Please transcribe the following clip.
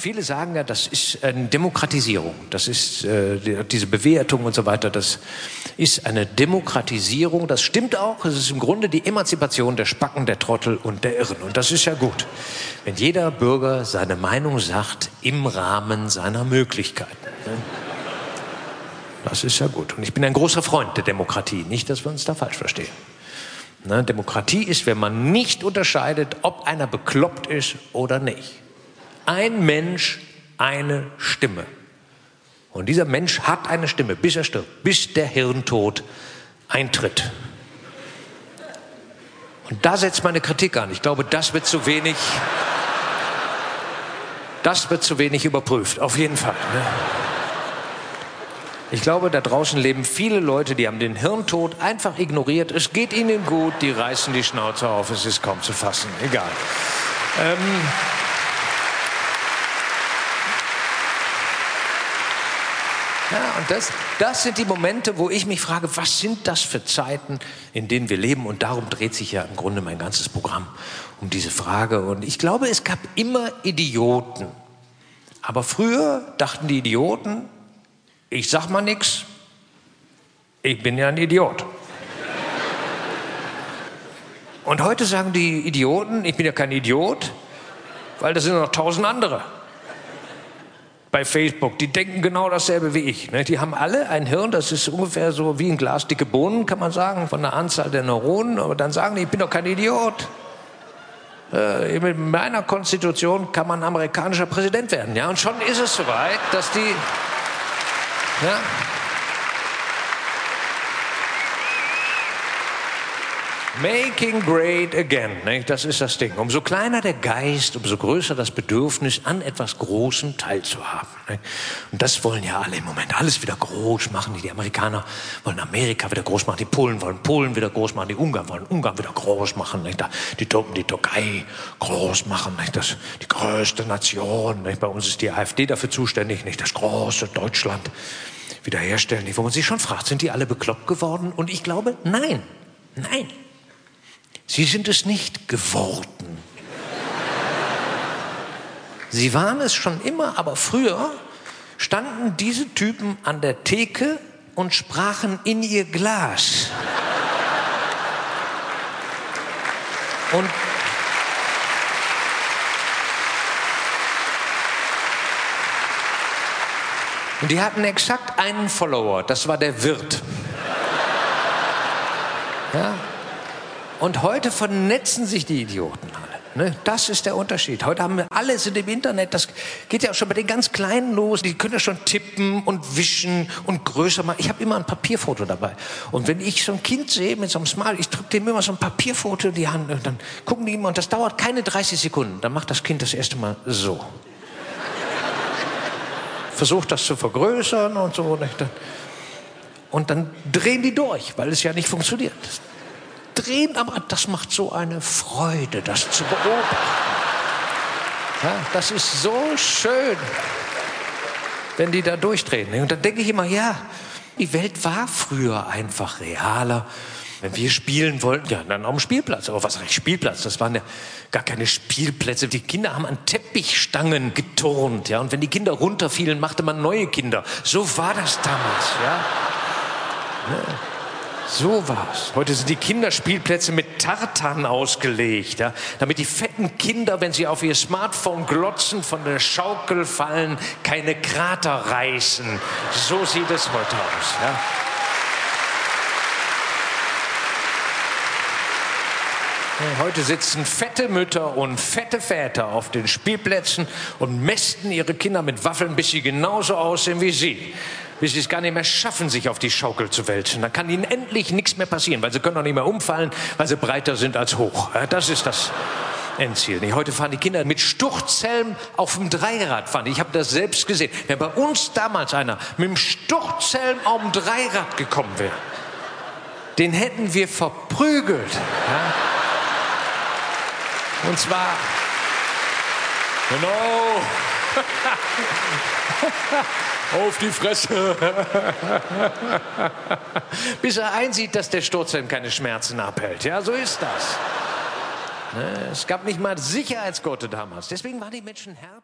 viele sagen ja, das ist eine Demokratisierung. Das ist äh, diese Bewertung und so weiter. Das ist eine Demokratisierung. Das stimmt auch. Es ist im Grunde die Emanzipation der Spacken, der Trottel und der Irren. Und das ist ja gut, wenn jeder Bürger seine Meinung sagt im Rahmen seiner Möglichkeiten. Ne? Das ist ja gut. Und ich bin ein großer Freund der Demokratie. Nicht, dass wir uns da falsch verstehen. Ne? Demokratie ist, wenn man nicht unterscheidet, ob einer bekloppt ist oder nicht. Ein Mensch, eine Stimme. Und dieser Mensch hat eine Stimme, bis er stirbt, bis der Hirntod eintritt. Und da setzt meine Kritik an. Ich glaube, das wird zu wenig, das wird zu wenig überprüft. Auf jeden Fall. Ne? Ich glaube, da draußen leben viele Leute, die haben den Hirntod einfach ignoriert. Es geht ihnen gut, die reißen die Schnauze auf, es ist kaum zu fassen. Egal. Ähm Ja, und das, das sind die Momente, wo ich mich frage, was sind das für Zeiten, in denen wir leben? Und darum dreht sich ja im Grunde mein ganzes Programm um diese Frage. Und ich glaube, es gab immer Idioten. Aber früher dachten die Idioten, ich sag mal nichts, ich bin ja ein Idiot. Und heute sagen die Idioten, ich bin ja kein Idiot, weil da sind noch tausend andere bei Facebook, die denken genau dasselbe wie ich. Ne? Die haben alle ein Hirn, das ist ungefähr so wie ein Glas dicke Bohnen, kann man sagen, von der Anzahl der Neuronen. Aber dann sagen die, ich bin doch kein Idiot. Äh, mit meiner Konstitution kann man amerikanischer Präsident werden. Ja? Und schon ist es soweit, dass die ja? Making great again, nicht? das ist das Ding. Umso kleiner der Geist, umso größer das Bedürfnis, an etwas Großem teilzuhaben. Nicht? Und das wollen ja alle im Moment. Alles wieder groß machen. Die Amerikaner wollen Amerika wieder groß machen, die Polen wollen Polen wieder groß machen, die Ungarn wollen Ungarn wieder groß machen, nicht? Die Türken die Türkei groß machen. Nicht? Das, die größte Nation. Nicht? Bei uns ist die AfD dafür zuständig, nicht das große Deutschland wiederherstellen. Wo man sich schon fragt, sind die alle bekloppt geworden? Und ich glaube, nein, nein. Sie sind es nicht geworden. Sie waren es schon immer, aber früher standen diese Typen an der Theke und sprachen in ihr Glas. Und Und die hatten exakt einen Follower, das war der Wirt. Ja? Und heute vernetzen sich die Idioten alle. Ne? Das ist der Unterschied. Heute haben wir alles in dem Internet. Das geht ja auch schon bei den ganz Kleinen los. Die können ja schon tippen und wischen und größer machen. Ich habe immer ein Papierfoto dabei. Und wenn ich so ein Kind sehe mit so einem Smile, ich drücke dem immer so ein Papierfoto in die Hand. Und dann gucken die immer und das dauert keine 30 Sekunden. Dann macht das Kind das erste Mal so versucht das zu vergrößern und so. Und dann drehen die durch, weil es ja nicht funktioniert. Drehen, aber das macht so eine Freude, das zu beobachten. Ja, das ist so schön, wenn die da durchdrehen. Und dann denke ich immer, ja, die Welt war früher einfach realer. Wenn wir spielen wollten, ja, dann auf dem Spielplatz. Aber was heißt Spielplatz? Das waren ja gar keine Spielplätze. Die Kinder haben an Teppichstangen geturnt, ja. Und wenn die Kinder runterfielen, machte man neue Kinder. So war das damals, ja. ja. So war's. Heute sind die Kinderspielplätze mit Tartan ausgelegt, ja, damit die fetten Kinder, wenn sie auf ihr Smartphone glotzen, von der Schaukel fallen, keine Krater reißen. So sieht es heute aus, ja. Heute sitzen fette Mütter und fette Väter auf den Spielplätzen und mästen ihre Kinder mit Waffeln, bis sie genauso aussehen wie sie. Bis sie es gar nicht mehr schaffen, sich auf die Schaukel zu wälzen. Dann kann ihnen endlich nichts mehr passieren, weil sie können auch nicht mehr umfallen, weil sie breiter sind als hoch. Das ist das Endziel. Heute fahren die Kinder mit Sturzhelm auf dem Dreirad fahren. Ich habe das selbst gesehen. Wenn bei uns damals einer mit dem Sturzhelm auf dem Dreirad gekommen wäre, den hätten wir verprügelt. Ja? Und zwar, genau, auf die Fresse. Bis er einsieht, dass der Sturzhelm keine Schmerzen abhält. Ja, so ist das. Ne, es gab nicht mal Sicherheitsgurte damals. Deswegen waren die Menschen härter.